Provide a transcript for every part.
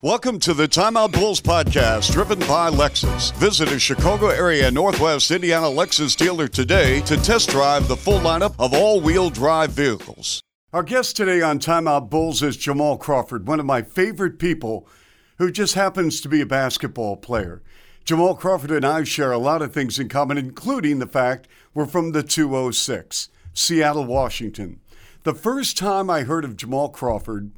Welcome to the Timeout Bulls podcast, driven by Lexus. Visit a Chicago area Northwest Indiana Lexus dealer today to test drive the full lineup of all wheel drive vehicles. Our guest today on Timeout Bulls is Jamal Crawford, one of my favorite people who just happens to be a basketball player. Jamal Crawford and I share a lot of things in common, including the fact we're from the 206, Seattle, Washington. The first time I heard of Jamal Crawford,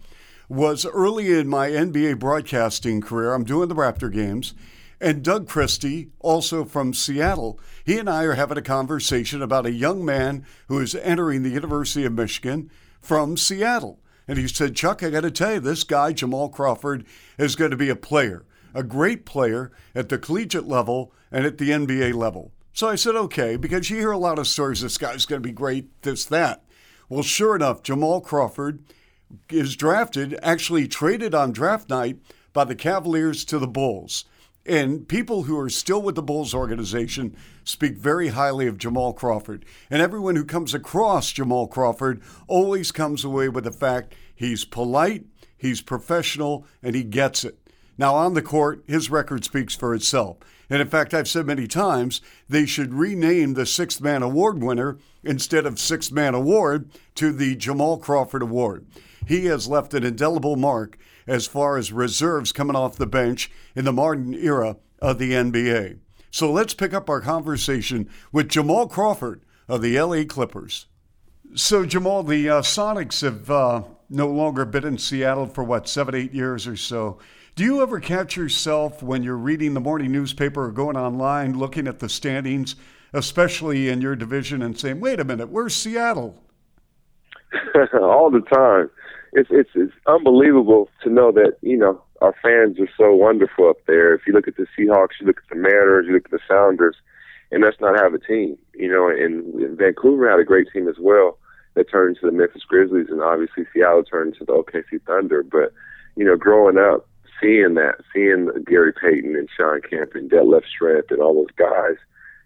was early in my NBA broadcasting career. I'm doing the Raptor games. And Doug Christie, also from Seattle, he and I are having a conversation about a young man who is entering the University of Michigan from Seattle. And he said, Chuck, I got to tell you, this guy, Jamal Crawford, is going to be a player, a great player at the collegiate level and at the NBA level. So I said, okay, because you hear a lot of stories, this guy's going to be great, this, that. Well, sure enough, Jamal Crawford is drafted, actually traded on draft night by the Cavaliers to the Bulls. And people who are still with the Bulls organization speak very highly of Jamal Crawford. And everyone who comes across Jamal Crawford always comes away with the fact he's polite, he's professional, and he gets it. Now, on the court, his record speaks for itself. And in fact, I've said many times they should rename the Sixth Man Award winner instead of Sixth Man Award to the Jamal Crawford Award he has left an indelible mark as far as reserves coming off the bench in the modern era of the NBA. So let's pick up our conversation with Jamal Crawford of the LA Clippers. So, Jamal, the uh, Sonics have uh, no longer been in Seattle for what, seven, eight years or so. Do you ever catch yourself when you're reading the morning newspaper or going online looking at the standings, especially in your division, and saying, wait a minute, where's Seattle? All the time it's it's it's unbelievable to know that you know our fans are so wonderful up there. If you look at the Seahawks, you look at the Mariners, you look at the Sounders, and us not have a team. You know, and Vancouver had a great team as well that turned into the Memphis Grizzlies, and obviously Seattle turned into the OKC Thunder. But you know, growing up, seeing that, seeing Gary Payton and Shawn Kemp and Detlef Schrempf and all those guys,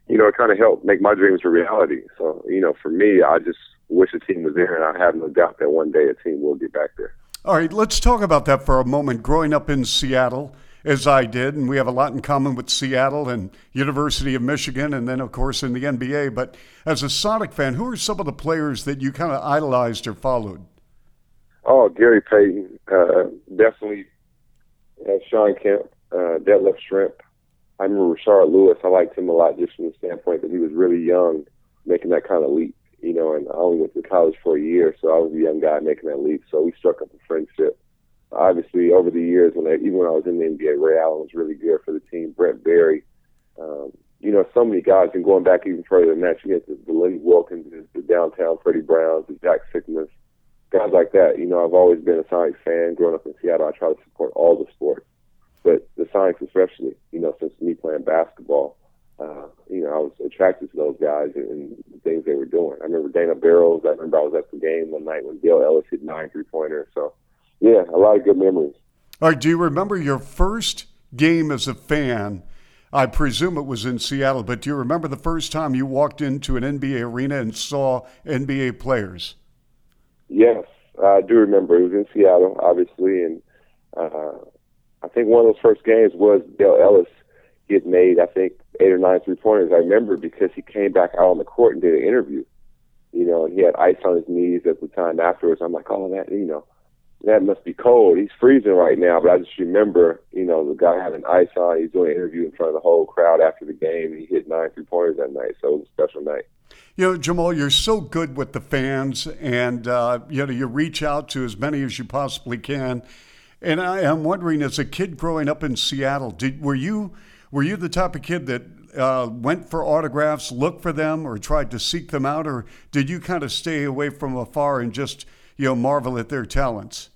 you know, it kind of helped make my dreams a reality. So, you know, for me, I just wish the team was there, and I have no doubt that one day a team will get back there. All right, let's talk about that for a moment. Growing up in Seattle, as I did, and we have a lot in common with Seattle and University of Michigan, and then, of course, in the NBA. But as a Sonic fan, who are some of the players that you kind of idolized or followed? Oh, Gary Payton, uh, definitely uh, Shawn Kemp, uh, Detlef Schrempf. I remember Rashard Lewis. I liked him a lot just from the standpoint that he was really young, making that kind of leap you know, and I only went to college for a year, so I was a young guy making that leap. So we struck up a friendship. Obviously, over the years, when I, even when I was in the NBA, Ray Allen was really good for the team. Brent Barry, um, you know, so many guys, and going back even further than that, you get the, the Lenny Wilkens, the, downtown Freddie Browns, the Jack Sikmas, guys like that. You know, I've always been a Sonics fan. Growing up in Seattle, I try to support all the sports, but the Sonics especially. You know, since me playing basketball uh, you know, I was attracted to those guys and, the things they were doing. I remember Dana Barros. I remember I was at the game one night when Dale Ellis hit nine three pointers. So, yeah, a lot of good memories. All right. Do you remember your first game as a fan? I presume it was in Seattle, but do you remember the first time you walked into an NBA arena and saw NBA players? Yes, I do remember. It was in Seattle, obviously, and uh, I think one of those first games was Dale Ellis get made, I think, eight or nine three pointers. I remember because he came back out on the court and did an interview. You know, and he had ice on his knees at the time afterwards. I'm like, oh, that, you know, that must be cold. He's freezing right now. But I just remember, you know, the guy having ice on. He's doing an interview in front of the whole crowd after the game. He hit nine three pointers that night. So it was a special night. You know, Jamal, you're so good with the fans, and uh, you know you reach out to as many as you possibly can. And I am wondering, as a kid growing up in Seattle, did were you were you the type of kid that uh, went for autographs, looked for them, or tried to seek them out, or did you kind of stay away from afar and just you know marvel at their talents?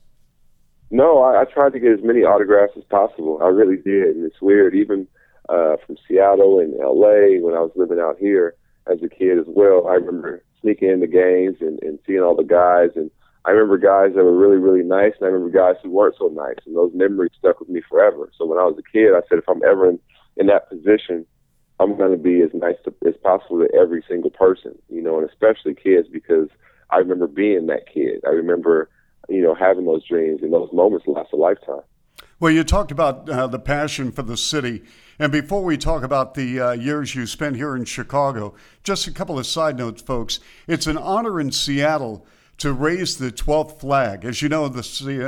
No, I, I tried to get as many autographs as possible. I really did, and it's weird. Even uh, from Seattle and L.A. when I was living out here as a kid as well, I remember sneaking into games and, and seeing all the guys and I remember guys that were really, really nice, and I remember guys who weren't so nice, and those memories stuck with me forever. So when I was a kid, I said, if I'm ever in in that position, I'm going to be as nice to, as possible to every single person, you know, and especially kids because I remember being that kid. I remember, you know, having those dreams and those moments last a lifetime. Well, you talked about uh, the passion for the city. And before we talk about the uh, years you spent here in Chicago, just a couple of side notes, folks. It's an honor in Seattle to raise the 12th flag. As you know, the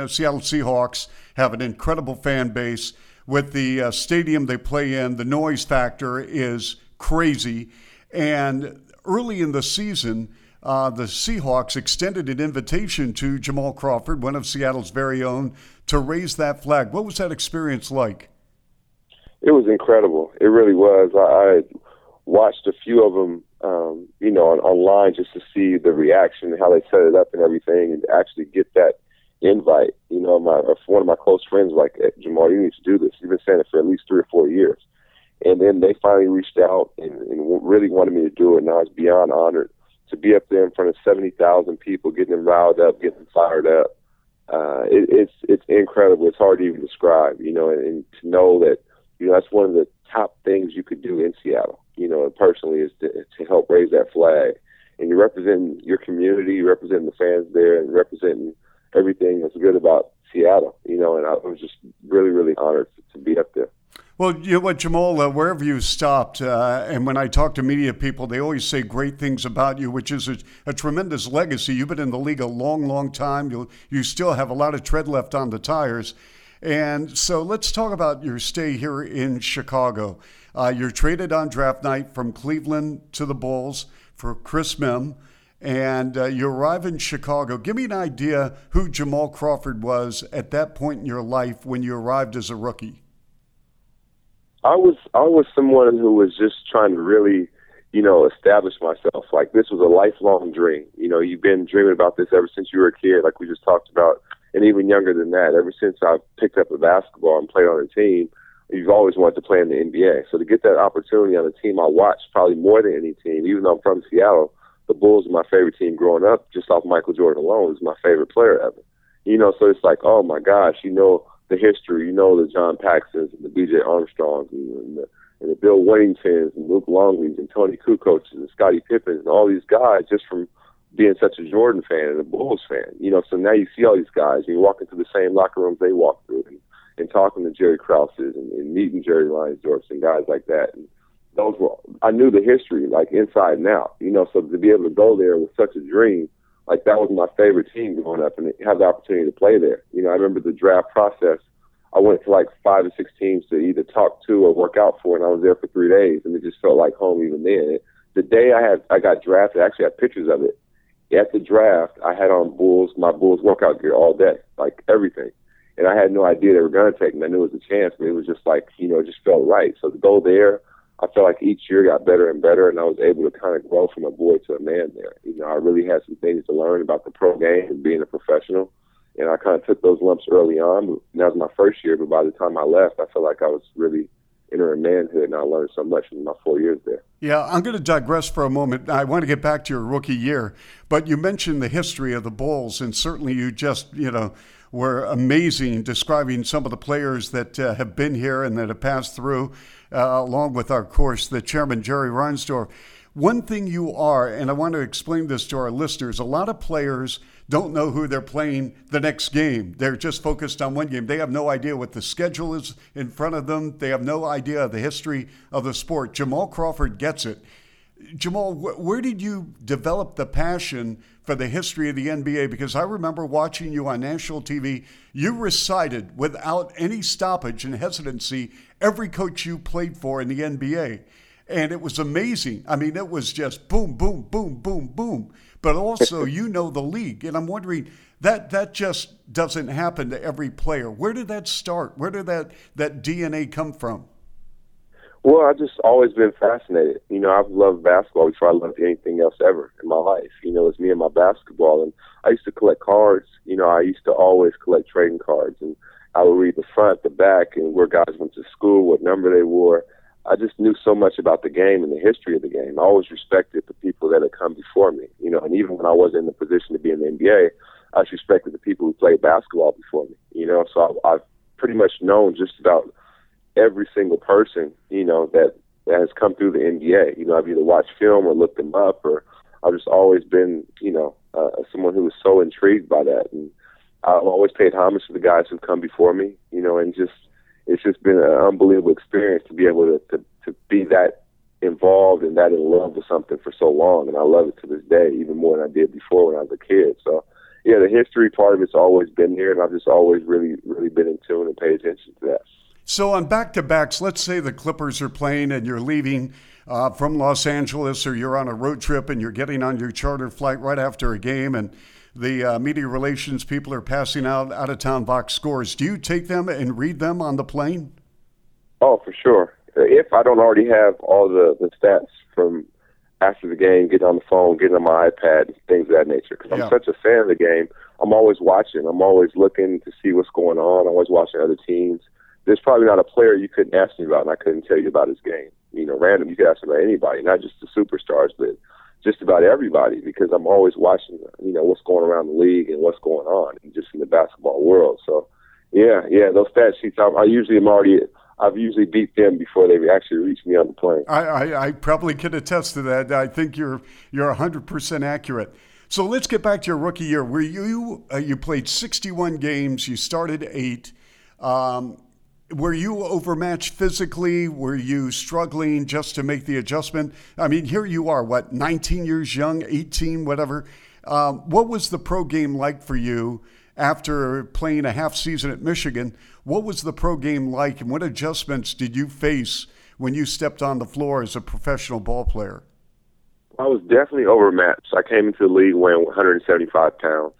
uh, Seattle Seahawks have an incredible fan base. With the uh, stadium they play in, the noise factor is crazy. And early in the season, uh, the Seahawks extended an invitation to Jamal Crawford, one of Seattle's very own, to raise that flag. What was that experience like? It was incredible. It really was. I, I watched a few of them, um, you know, on, online just to see the reaction how they set it up and everything, and actually get that invite. Know, my one of my close friends like, hey, Jamal, you need to do this. You've been saying it for at least three or four years. And then they finally reached out and, and really wanted me to do it, and I was beyond honored to be up there in front of 70,000 people, getting them riled up, getting them fired up. Uh, it, it's it's incredible. It's hard to even describe, you know, and, and to know that, you know, that's one of the top things you could do in Seattle, you know, personally is to, to help raise that flag. And you're representing your community, you're representing the fans there, and representing everything that's good about Seattle, you know, and I was just really, really honored to, be up there. Well, you know what, Jamal, uh, wherever you stopped, uh, and when I talk to media people, they always say great things about you, which is a, a, tremendous legacy. You've been in the league a long, long time. You you still have a lot of tread left on the tires. And so let's talk about your stay here in Chicago. Uh, you're traded on draft night from Cleveland to the Bulls for Chris Mihm, and uh, you arrive in Chicago. Give me an idea who Jamal Crawford was at that point in your life when you arrived as a rookie. I was I was someone who was just trying to really, you know, establish myself. Like this was a lifelong dream. You know, you've been dreaming about this ever since you were a kid, like we just talked about, and even younger than that. Ever since I picked up a basketball and played on a team, you've always wanted to play in the NBA. So to get that opportunity on a team I watched probably more than any team, even though I'm from Seattle, the Bulls are my favorite team growing up. Just off Michael Jordan alone, is my favorite player ever. You know, so it's like, oh my gosh, you know the history. You know the John Paxsons and the B.J. Armstrongs and the, and the Bill Wenningtons and Luke Longleys and Toni Kukoc and Scottie Pippens and all these guys just from being such a Jordan fan and a Bulls fan. You know, so now you see all these guys and you walk into the same locker rooms they walk through and, and talking to Jerry Krauses and, and meeting Jerry Reinsdorf and guys like that. And those were I knew the history like inside and out. You know, so to be able to go there was such a dream – like that was my favorite team growing up and have the opportunity to play there. You know, I remember the draft process. I went to like five or six teams to either talk to or work out for, and I was there for three days, and it just felt like home even then. The day I had I got drafted, I actually had pictures of it. At the draft, I had on Bulls my Bulls workout gear all day, like everything, and I had no idea they were going to take me. I knew it was a chance, but it was just like you know, it just felt right. So to go there I felt like each year got better and better, and I was able to kind of grow from a boy to a man there. You know, I really had some things to learn about the pro game and being a professional, and I kind of took those lumps early on. And that was my first year, but by the time I left, I felt like I was really entering manhood, and I learned so much in my four years there. Yeah, I'm going to digress for a moment. I want to get back to your rookie year, but you mentioned the history of the Bulls, and certainly you just, you know, were amazing describing some of the players that uh, have been here and that have passed through uh, along with our course, the chairman, Jerry Reinsdorf. One thing you are, and I want to explain this to our listeners, a lot of players don't know who they're playing the next game. They're just focused on one game. They have no idea what the schedule is in front of them. They have no idea of the history of the sport. Jamal Crawford gets it. Jamal, where did you develop the passion for the history of the NBA? Because I remember watching you on national TV. You recited without any stoppage and hesitancy every coach you played for in the NBA. And it was amazing. I mean, it was just boom, boom, boom, boom, boom. But also, you know the league. And I'm wondering, that, that just doesn't happen to every player. Where did that start? Where did that, that DNA come from? Well, I've just always been fascinated. You know, I've loved basketball before I loved anything else ever in my life. You know, it's me and my basketball. And I used to collect cards. You know, I used to always collect trading cards. And I would read the front, the back, and where guys went to school, what number they wore. I just knew so much about the game and the history of the game. I always respected the people that had come before me, you know, and even when I wasn't in the position to be in the NBA, I respected the people who played basketball before me, you know. So I, I've pretty much known just about every single person, you know, that, that has come through the NBA. You know, I've either watched film or looked them up, or I've just always been, you know, uh, someone who was so intrigued by that. And I've always paid homage to the guys who've come before me, you know, and just it's just been an unbelievable experience to be able to, to, to be that involved and that in love with something for so long. And I love it to this day, even more than I did before when I was a kid. So, yeah, the history part of it's always been there, and I've just always really, really been in tune and paid attention to that. So, on back to backs, let's say the Clippers are playing and you're leaving uh, from Los Angeles or you're on a road trip and you're getting on your charter flight right after a game and the uh, media relations people are passing out out of town box scores. Do you take them and read them on the plane? Oh, for sure. If I don't already have all the, the stats from after the game, getting on the phone, getting on my iPad, things of that nature. Because I'm such a fan of the game, I'm always watching. I'm always looking to see what's going on. I'm always watching other teams. There's probably not a player you couldn't ask me about, and I couldn't tell you about his game. You know, random, you could ask about anybody, not just the superstars, but just about everybody because I'm always watching, you know, what's going around the league and what's going on, and just in the basketball world. So, yeah, yeah, those stat sheets, I, I usually am already, I've usually beat them before they actually reach me on the plane. I, I, I probably can attest to that. I think you're you're 100 percent accurate. So let's get back to your rookie year, where you uh, you played 61 games, you started eight. Um, were you overmatched physically? Were you struggling just to make the adjustment? I mean, here you are, what, 19 years young, 18, whatever. Um, what was the pro game like for you after playing a half season at Michigan? What was the pro game like, and what adjustments did you face when you stepped on the floor as a professional ball player? I was definitely overmatched. I came into the league weighing 175 pounds.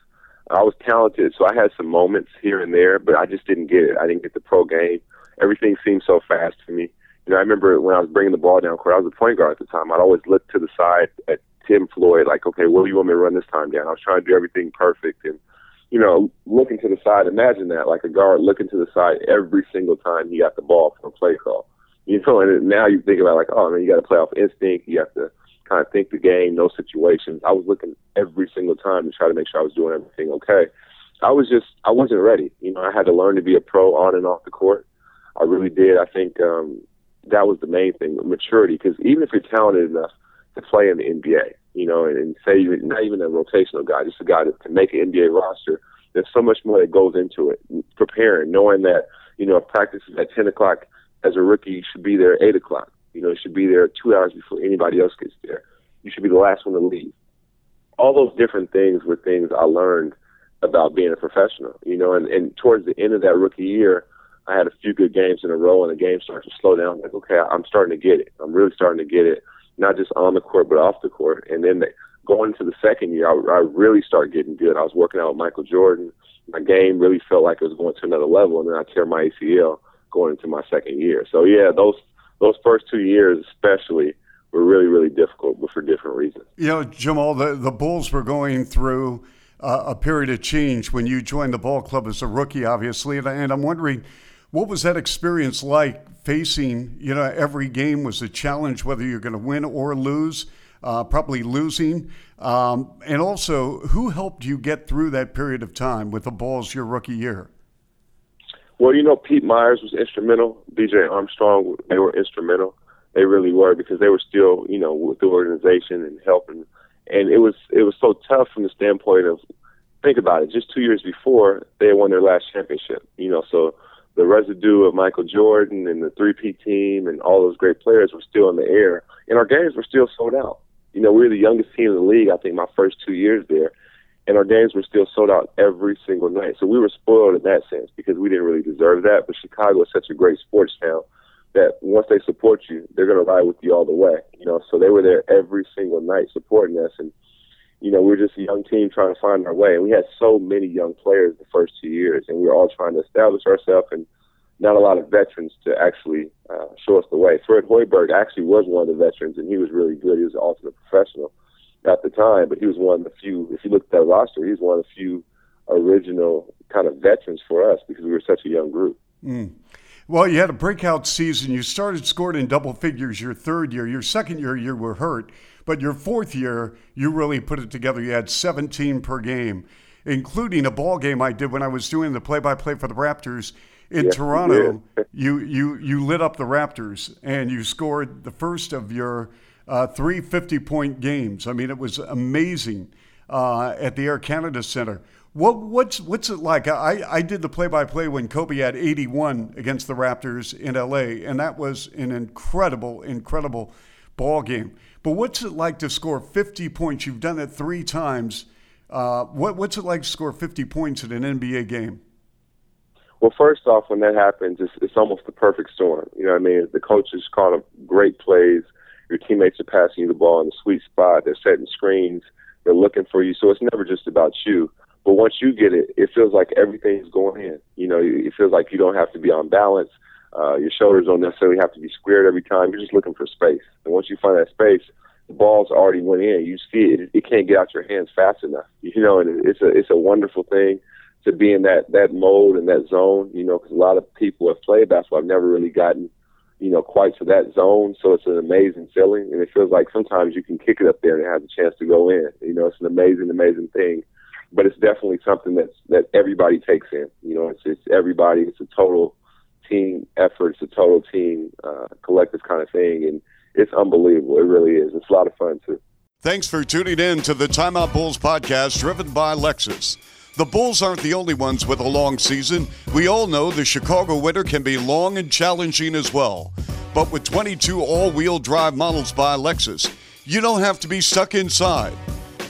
I was talented, so I had some moments here and there, but I just didn't get it. I didn't get the pro game. Everything seemed so fast to me. You know, I remember when I was bringing the ball down court, I was a point guard at the time. I'd always look to the side at Tim Floyd, like, okay, what do you want me to run this time down? I was trying to do everything perfect and, you know, looking to the side. Imagine that, like a guard looking to the side every single time he got the ball for a play call. You know, and now you think about like, oh man, you got to play off instinct. You have to kind of think the game, no situations. I was looking every single time to try to make sure I was doing everything okay. I was just, I wasn't ready. You know, I had to learn to be a pro on and off the court. I really did. I think um, that was the main thing, maturity. Because even if you're talented enough to play in the NBA, you know, and, and say you're not even a rotational guy, just a guy that can make an NBA roster, there's so much more that goes into it. Preparing, knowing that, you know, if practice is at 10 o'clock as a rookie, you should be there at 8 o'clock. You know, you should be there two hours before anybody else gets there. You should be the last one to leave. All those different things were things I learned about being a professional, you know, and, and towards the end of that rookie year, I had a few good games in a row and the game started to slow down. I'm like, okay, I'm starting to get it. I'm really starting to get it, not just on the court, but off the court. And then the, going into the second year, I, I really started getting good. I was working out with Michael Jordan. My game really felt like it was going to another level. And then I tear my ACL going into my second year. So yeah, those those first two years especially were really really difficult, but for different reasons. You know, Jamal, the the Bulls were going through uh, a period of change when you joined the ball club as a rookie, obviously, and, and I'm wondering. What was that experience like facing, you know, every game was a challenge, whether you're going to win or lose, uh, probably losing. Um, and also, who helped you get through that period of time with the Bulls your rookie year? Well, you know, Pete Myers was instrumental. B.J. Armstrong, they were instrumental. They really were because they were still, you know, with the organization and helping. And it was it was so tough from the standpoint of think about it. Just two years before, they had won their last championship. You know, so the residue of Michael Jordan and the three-peat team and all those great players were still in the air, and our games were still sold out. You know, we were the youngest team in the league. I think my first two years there, and our games were still sold out every single night. So we were spoiled in that sense because we didn't really deserve that. But Chicago is such a great sports town that once they support you, they're to ride with you all the way. You know, so they were there every single night supporting us, and you know we were just a young team trying to find our way. And we had so many young players the first two years, and we were all trying to establish ourselves and not a lot of veterans to actually uh, show us the way. Fred Hoiberg actually was one of the veterans, and he was really good. He was an ultimate professional at the time, but he was one of the few. If you look at that roster, he's one of the few original kind of veterans for us because we were such a young group. Mm. Well, you had a breakout season. You started scoring in double figures your third year. Your second year, you were hurt, but your fourth year, you really put it together. You had 17 per game, including a ball game I did when I was doing the play-by-play for the Raptors in yeah, Toronto. you you you lit up the Raptors and you scored the first of your uh, three 50 point games. I mean, it was amazing uh, at the Air Canada Center. What what's what's it like? I, I did the play by play when Kobe had 81 against the Raptors in LA, and that was an incredible, incredible ball game. But what's it like to score 50 points? You've done it three times. Uh, what, what's it like to score 50 points in an NBA game? Well, first off, when that happens, it's, it's almost the perfect storm. You know what I mean? The coaches call them great plays. Your teammates are passing you the ball in the sweet spot. They're setting screens. They're looking for you. So it's never just about you. But once you get it, it feels like everything's going in. You know, it feels like you don't have to be on balance. Uh, your shoulders don't necessarily have to be squared every time. You're just looking for space. And once you find that space, the ball's already went in. You see it; it can't get out your hands fast enough. You know, and it's a it's a wonderful thing to be in that that mode and that zone. You know, because a lot of people have played basketball, I've never really gotten you know quite to that zone. So it's an amazing feeling, and it feels like sometimes you can kick it up there and has a chance to go in. You know, it's an amazing, amazing thing. But it's definitely something that's that everybody takes in. You know, it's it's everybody. It's a total team effort. It's a total team uh, collective kind of thing, and it's unbelievable. It really is. It's a lot of fun too. Thanks for tuning in to the Timeout Bulls podcast driven by Lexus. The Bulls aren't the only ones with a long season. We all know the Chicago winter can be long and challenging as well. But with 22 all wheel drive models by Lexus, you don't have to be stuck inside.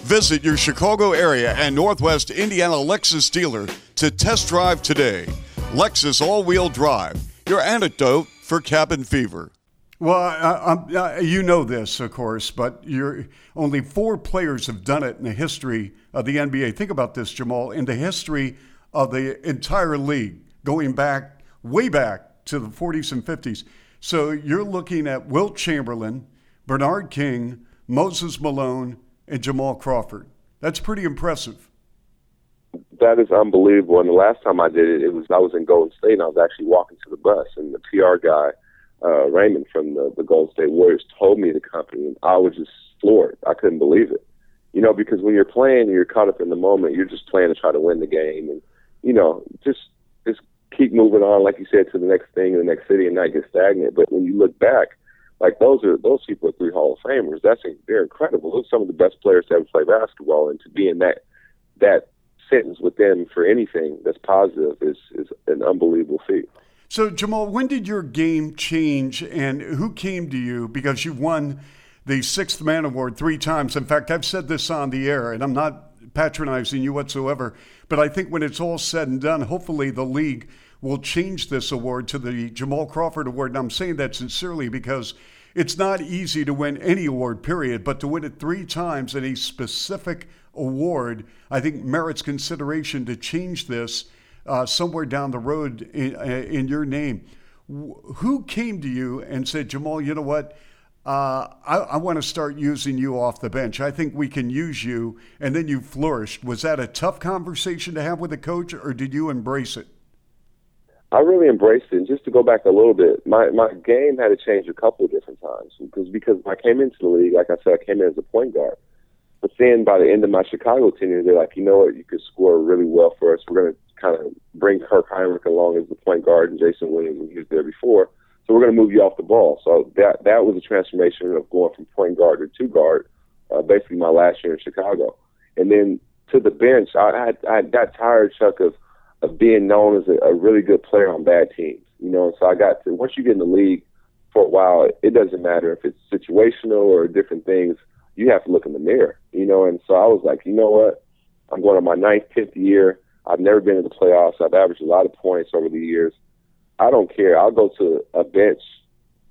Visit your Chicago area and Northwest Indiana Lexus dealer to test drive today. Lexus all wheel drive, your antidote for cabin fever. Well, I, I, you know this, of course, but you're, only four players have done it in the history of the NBA. Think about this, Jamal. In the history of the entire league, going back way back to the 40s and 50s. So you're looking at Wilt Chamberlain, Bernard King, Moses Malone, and Jamal Crawford. That's pretty impressive. That is unbelievable. And the last time I did it, it was I was in Golden State and I was actually walking to the bus, and the PR guy uh, Raymond from the, the Golden State Warriors told me the company, and I was just floored. I couldn't believe it. You know, because when you're playing you're caught up in the moment, you're just playing to try to win the game, and you know, just just keep moving on, like you said, to the next thing, the next city, and not get stagnant. But when you look back, like those are those people are three Hall of Famers. That's they're incredible. Those are some of the best players to ever play basketball, and to be in that that sentence with them for anything that's positive is is an unbelievable feat. So, Jamal, when did your game change and who came to you? Because you won the Sixth Man Award three times. In fact, I've said this on the air, and I'm not patronizing you whatsoever, but I think when it's all said and done, hopefully the league will change this award to the Jamal Crawford Award. And I'm saying that sincerely because it's not easy to win any award, period, but to win it three times in a specific award, I think merits consideration to change this uh, somewhere down the road in, uh, in your name. Who came to you and said, Jamal, you know what? Uh, I, I want to start using you off the bench. I think we can use you. And then you flourished. Was that a tough conversation to have with a coach, or did you embrace it? I really embraced it. And just to go back a little bit, my, my game had to change a couple of different times because because I came into the league, like I said, I came in as a point guard. But then by the end of my Chicago tenure, they're like, you know what, you could score really well for us. We're going to kind of bring Kirk Hinrich along as the point guard and Jason Williams when he was there before. So we're going to move you off the ball. So that that was a transformation of going from point guard to two guard, uh, basically my last year in Chicago. And then to the bench, I, I, I got tired, Chuck, of of being known as a, a really good player on bad teams. You know, and so I got to once you get in the league for a while, it doesn't matter if it's situational or different things. You have to look in the mirror, you know. And so I was like, you know what? I'm going on my ninth, tenth year. I've never been in the playoffs. I've averaged a lot of points over the years. I don't care. I'll go to a bench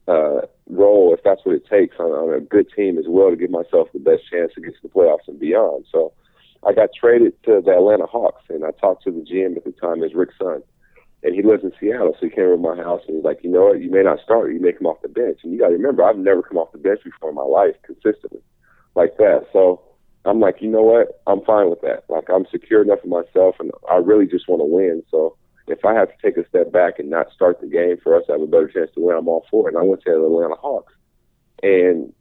uh, role if that's what it takes on, on a good team as well to give myself the best chance to get to the playoffs and beyond. So I got traded to the Atlanta Hawks, and I talked to the GM at the time, as Rick Sund, and he lives in Seattle. So he came over to my house and he's like, you know what, you may not start, you may come off the bench. And you got to remember, I've never come off the bench before in my life consistently like that. So I'm like, you know what? I'm fine with that. Like I'm secure enough in myself, and I really just want to win. So if I have to take a step back and not start the game for us to have a better chance to win, I'm all for it. And I went to the Atlanta Hawks, and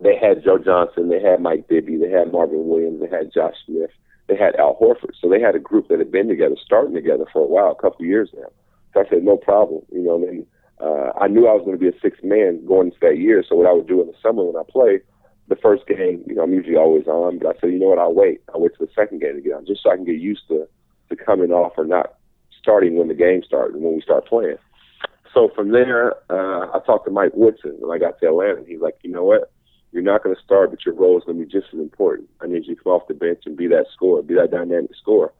they had Joe Johnson, they had Mike Bibby, they had Marvin Williams, they had Josh Smith, they had Al Horford. So they had a group that had been together, starting together for a while, a couple of years now. So I said, no problem. You know, then uh, I knew I was going to be a sixth man going into that year. So what I would do in the summer when I played the first game, you know, I'm usually always on, but I said, you know what, I'll wait. I'll wait till the second game to get on, just so I can get used to to coming off or not starting when the game starts and when we start playing. So from there, uh, I talked to Mike Woodson when I got to Atlanta. He's like, you know what? You're not going to start, but your role is going to be just as important. I need you to come off the bench and be that scorer, be that dynamic scorer.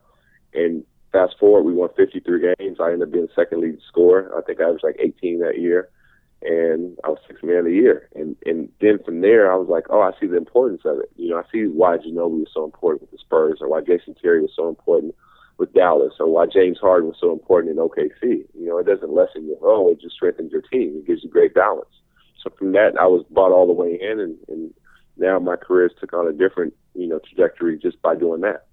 And fast forward, we won 53 games. I ended up being second lead scorer. I think I was like 18 that year, and I was sixth man of the year. And and then from there, I was like, oh, I see the importance of it. You know, I see why Ginobili was so important with the Spurs, or why Jason Terry was so important with Dallas, or why James Harden was so important in OKC. You know, it doesn't lessen your role; it just strengthens your team. It gives you great balance. So from that, I was bought all the way in, and, and now my career has took on a different you know trajectory just by doing that.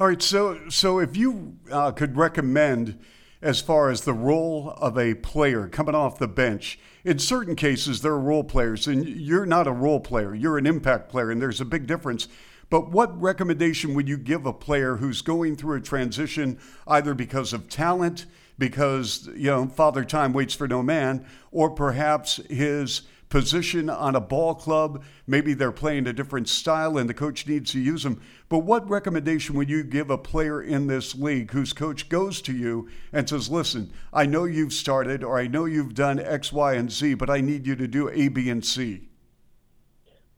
All right, so so if you uh, could recommend as far as the role of a player coming off the bench. In certain cases, there are role players, and you're not a role player, you're an impact player, and there's a big difference. But what recommendation would you give a player who's going through a transition either because of talent, because, you know, Father Time waits for no man, or perhaps his position on a ball club. Maybe they're playing a different style and the coach needs to use them. But what recommendation would you give a player in this league whose coach goes to you and says, Listen, I know you've started or I know you've done X, Y, and Z, but I need you to do A, B, and C?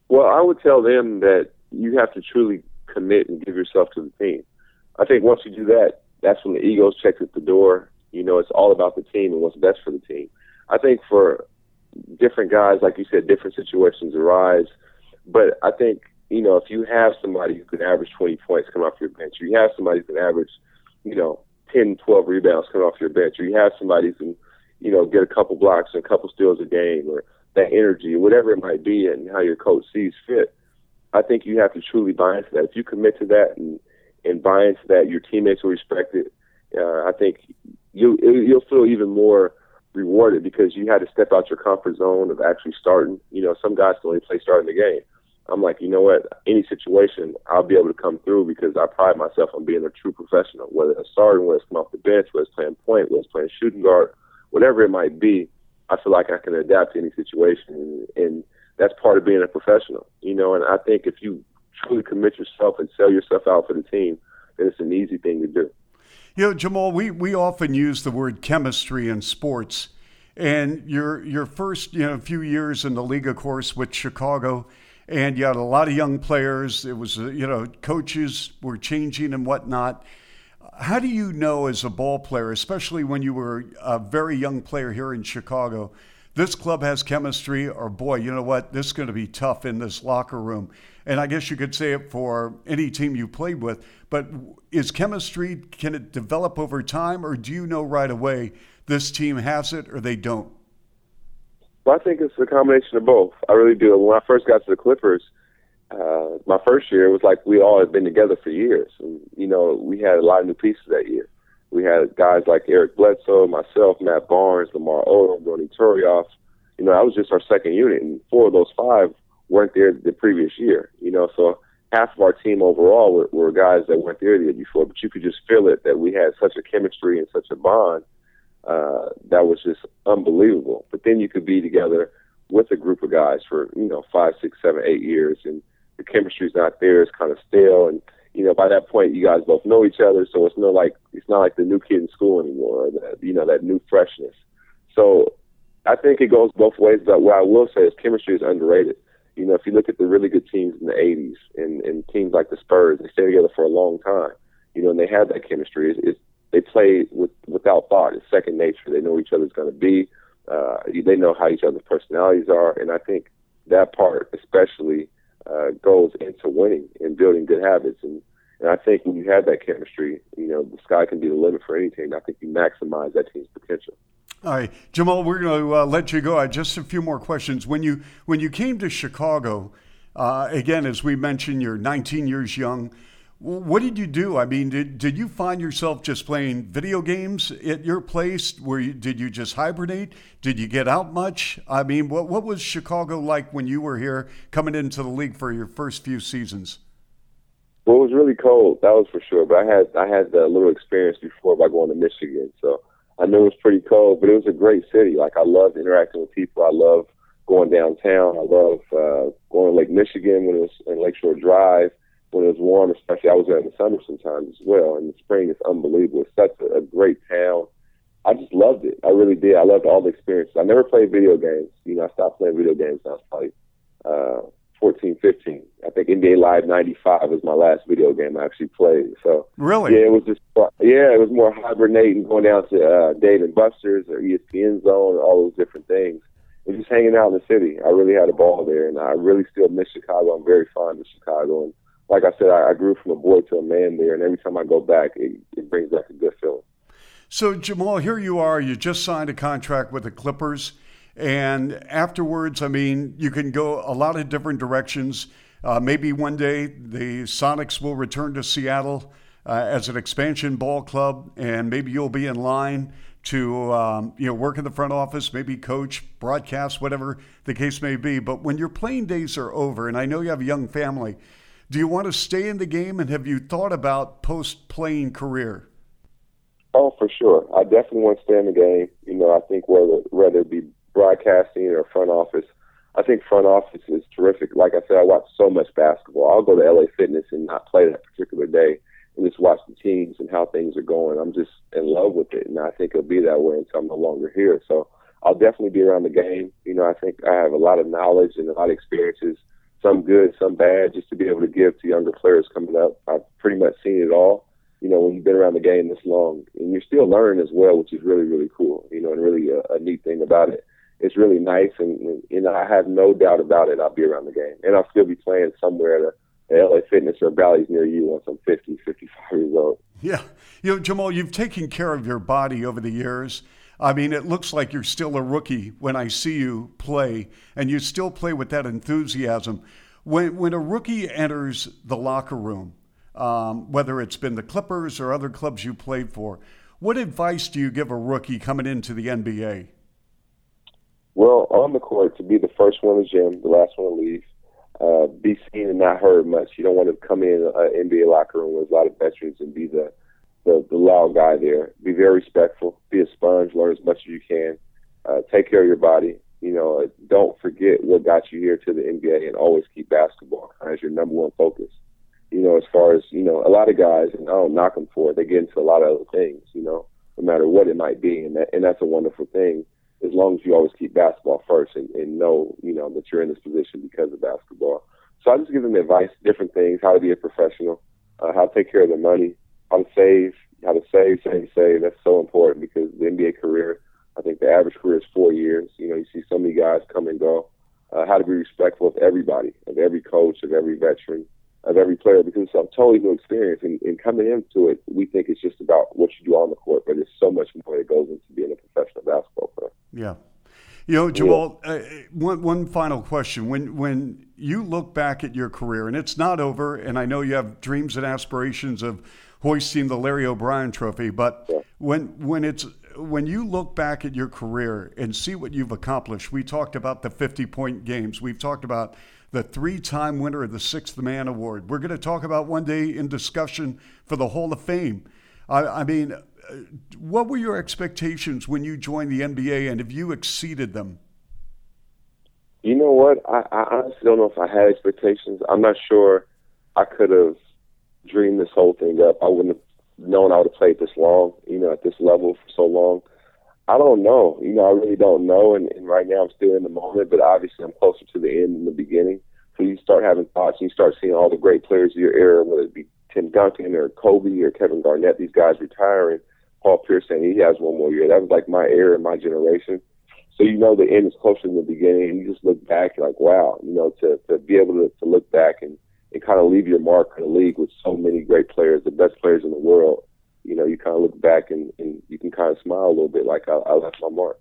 Well, I would tell them that you have to truly commit and give yourself to the team. I think once you do that, that's when the egos check at the door. You know, it's all about the team and what's best for the team. I think for different guys, like you said, different situations arise. But I think, you know, if you have somebody who can average 20 points coming off your bench, or you have somebody who can average, you know, 10, 12 rebounds coming off your bench, or you have somebody who can, you know, get a couple blocks and a couple steals a game, or that energy, whatever it might be, and how your coach sees fit, I think you have to truly buy into that. If you commit to that and, and buy into that, your teammates will respect it. Uh, I think you you'll feel even more rewarded because you had to step out your comfort zone of actually starting. You know, some guys can only play starting the game. I'm like, you know what? Any situation, I'll be able to come through because I pride myself on being a true professional. Whether it's starting, whether it's coming off the bench, whether it's playing point, whether it's playing shooting guard, whatever it might be, I feel like I can adapt to any situation, and, and that's part of being a professional. You know, and I think if you truly commit yourself and sell yourself out for the team, then it's an easy thing to do. You know, Jamal, we, we often use the word chemistry in sports. And your your first you know few years in the league, of course, with Chicago, and you had a lot of young players. It was uh, you know coaches were changing and whatnot. How do you know as a ball player, especially when you were a very young player here in Chicago, this club has chemistry, or boy, you know what, this is going to be tough in this locker room? and I guess you could say it for any team you played with. But is chemistry can it develop over time, or do you know right away this team has it or they don't? Well, I think it's a combination of both. I really do. When I first got to the Clippers, uh, my first year it was like we all had been together for years, and you know we had a lot of new pieces that year. We had guys like Eric Bledsoe, myself, Matt Barnes, Lamar Odom, Ronny Turiaf. You know, that was just our second unit, and four of those five weren't there the previous year. You know, so half of our team overall were, were guys that weren't there the year before, but you could just feel it that we had such a chemistry and such a bond uh, that was just unbelievable. But then you could be together with a group of guys for you know five, six, seven, eight years, and the chemistry's not there. It's kind of stale, and you know by that point you guys both know each other, so it's no like it's not like the new kid in school anymore, or that you know that new freshness. So I think it goes both ways. But what I will say is chemistry is underrated. You know, if you look at the really good teams in the '80s and, and teams like the Spurs, they stay together for a long time. You know, and they have that chemistry. It's, they play with without thought. It's second nature. They know each other's going to be. Uh, they know how each other's personalities are, and I think that part especially uh, goes into winning and building good habits. And and I think when you have that chemistry, you know, the sky can be the limit for any team. I think you maximize that team's potential. All right, Jamal, we're going to uh, let you go. I just a few more questions. When you when you came to Chicago, uh, again, as we mentioned, you're 19 years young. What did you do? I mean, did, did you find yourself just playing video games at your place? Where you, did you just hibernate? Did you get out much? I mean, what what was Chicago like when you were here coming into the league for your first few seasons? Well, it was really cold, that was for sure. But I had I had a little experience before by going to Michigan, so I knew it was pretty cold. But it was a great city. Like I loved interacting with people. I loved going downtown. I love uh, going to Lake Michigan when it was in Lakeshore Drive when it was warm. Especially, I was there in the summer sometimes as well. In the spring, it's unbelievable. It's such a, a great town. I just loved it. I really did. I loved all the experiences. I never played video games. You know, I stopped playing video games when I was probably uh, 14, 15. I think NBA Live 95 was my last video game I actually played. So really, yeah, it was just yeah, it was more hibernating, going down to uh, Dave and Buster's or ESPN Zone, all those different things, and just hanging out in the city. I really had a ball there, and I really still miss Chicago. I'm very fond of Chicago, and like I said, I, I grew from a boy to a man there, and every time I go back, it, it brings back a good feeling. So Jamal, here you are. You just signed a contract with the Clippers. And afterwards, I mean, you can go a lot of different directions. Uh, maybe one day the Sonics will return to Seattle uh, as an expansion ball club, and maybe you'll be in line to um, you know work in the front office, maybe coach, broadcast, whatever the case may be. But when your playing days are over, and I know you have a young family, do you want to stay in the game? And have you thought about post playing career? Oh, for sure. I definitely want to stay in the game. You know, I think whether whether it be broadcasting or front office. I think front office is terrific. Like I said, I watch so much basketball. I'll go to LA Fitness and not play that particular day and just watch the teams and how things are going. I'm just in love with it, and I think it'll be that way until I'm no longer here. So I'll definitely be around the game. You know, I think I have a lot of knowledge and a lot of experiences, some good, some bad, just to be able to give to younger players coming up. I've pretty much seen it all. You know, when you've been around the game this long, and you're still learning as well, which is really, really cool. You know, and really a, a neat thing about it it's really nice, and you know I have no doubt about it. I'll be around the game, and I'll still be playing somewhere at a, LA Fitness or Bally's near you once I'm 50, 55 years old. Yeah, you know, Jamal, you've taken care of your body over the years. I mean, it looks like you're still a rookie when I see you play, and you still play with that enthusiasm. When when a rookie enters the locker room, um, whether it's been the Clippers or other clubs you played for, what advice do you give a rookie coming into the NBA? Well, on the court, to be the first one to gym, the last one to leave, uh, be seen and not heard much. You don't want to come in an NBA locker room with a lot of veterans and be the, the, the loud guy there. Be very respectful. Be a sponge. Learn as much as you can. Uh, take care of your body. You know, don't forget what got you here to the NBA, and always keep basketball as your number one focus. You know, as far as you know, a lot of guys, and I don't knock them for it. They get into a lot of other things. You know, no matter what it might be, and that, and that's a wonderful thing as long as you always keep basketball first and, and know, you know, that you're in this position because of basketball. So I just give them advice, different things, how to be a professional, uh, how to take care of their money, how to save, how to save, save, save. That's so important because the NBA career, I think the average career is four years. You know, you see so many guys come and go. Uh, how to be respectful of everybody, of every coach, of every veteran, of every player because it's a totally new experience. And, and coming into it, we think it's just about what you do on the court, but there's so much more that goes into being a professional basketball player. Yeah. You know, Jamal, uh, one, one final question. When, when you look back at your career, and it's not over, and I know you have dreams and aspirations of hoisting the Larry O'Brien trophy, but yeah. when, when, it's, when you look back at your career and see what you've accomplished, we talked about the 50 point games, we've talked about the three time winner of the Sixth Man Award. We're going to talk about one day in discussion for the Hall of Fame. I, I mean, uh, what were your expectations when you joined the NBA, and have you exceeded them? You know what? I, I honestly don't know if I had expectations. I'm not sure I could have dreamed this whole thing up. I wouldn't have known I would have played this long, you know, at this level for so long. I don't know. You know, I really don't know. And, and right now I'm still in the moment, but obviously I'm closer to the end than the beginning. So you start having thoughts and you start seeing all the great players of your era, whether it be Tim Duncan or Kobe or Kevin Garnett, these guys retiring. Paul Pierce saying he has one more year. That was like my era, my generation. So you know the end is closer than the beginning, and you just look back like, wow, you know, to to be able to, to look back and and kind of leave your mark in the league with so many great players, the best players in the world. You know, you kind of look back and, and you can kind of smile a little bit, like I, I left my mark.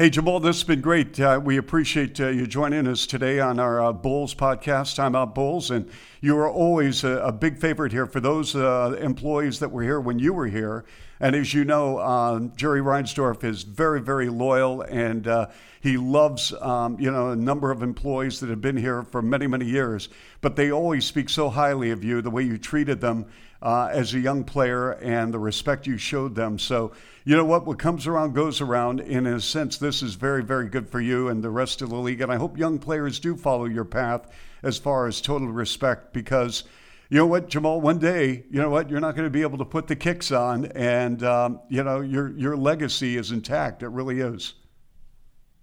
Hey, Jamal, this has been great. Uh, we appreciate uh, you joining us today on our uh, Bulls podcast, Time Out Bulls. And you are always a, a big favorite here for those uh, employees that were here when you were here. And as you know, um, Jerry Reinsdorf is very, very loyal and uh, he loves, um, you know, a number of employees that have been here for many, many years. But they always speak so highly of you, the way you treated them. Uh, as a young player and the respect you showed them. So, you know what? What comes around goes around. In a sense, this is very, very good for you and the rest of the league. And I hope young players do follow your path as far as total respect because. You know what, Jamal? One day, you know what, you're not going to be able to put the kicks on, and um, you know your your legacy is intact. It really is.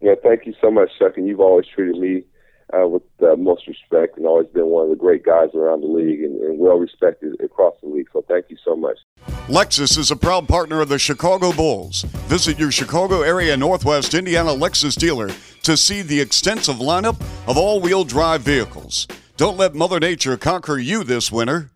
Yeah, thank you so much, Chuck. And you've always treated me uh, with the most respect and always been one of the great guys around the league and, and well respected across the league. So thank you so much. Lexus is a proud partner of the Chicago Bulls. Visit your Chicago area Northwest Indiana Lexus dealer to see the extensive lineup of all wheel drive vehicles. Don't let Mother Nature conquer you this winter.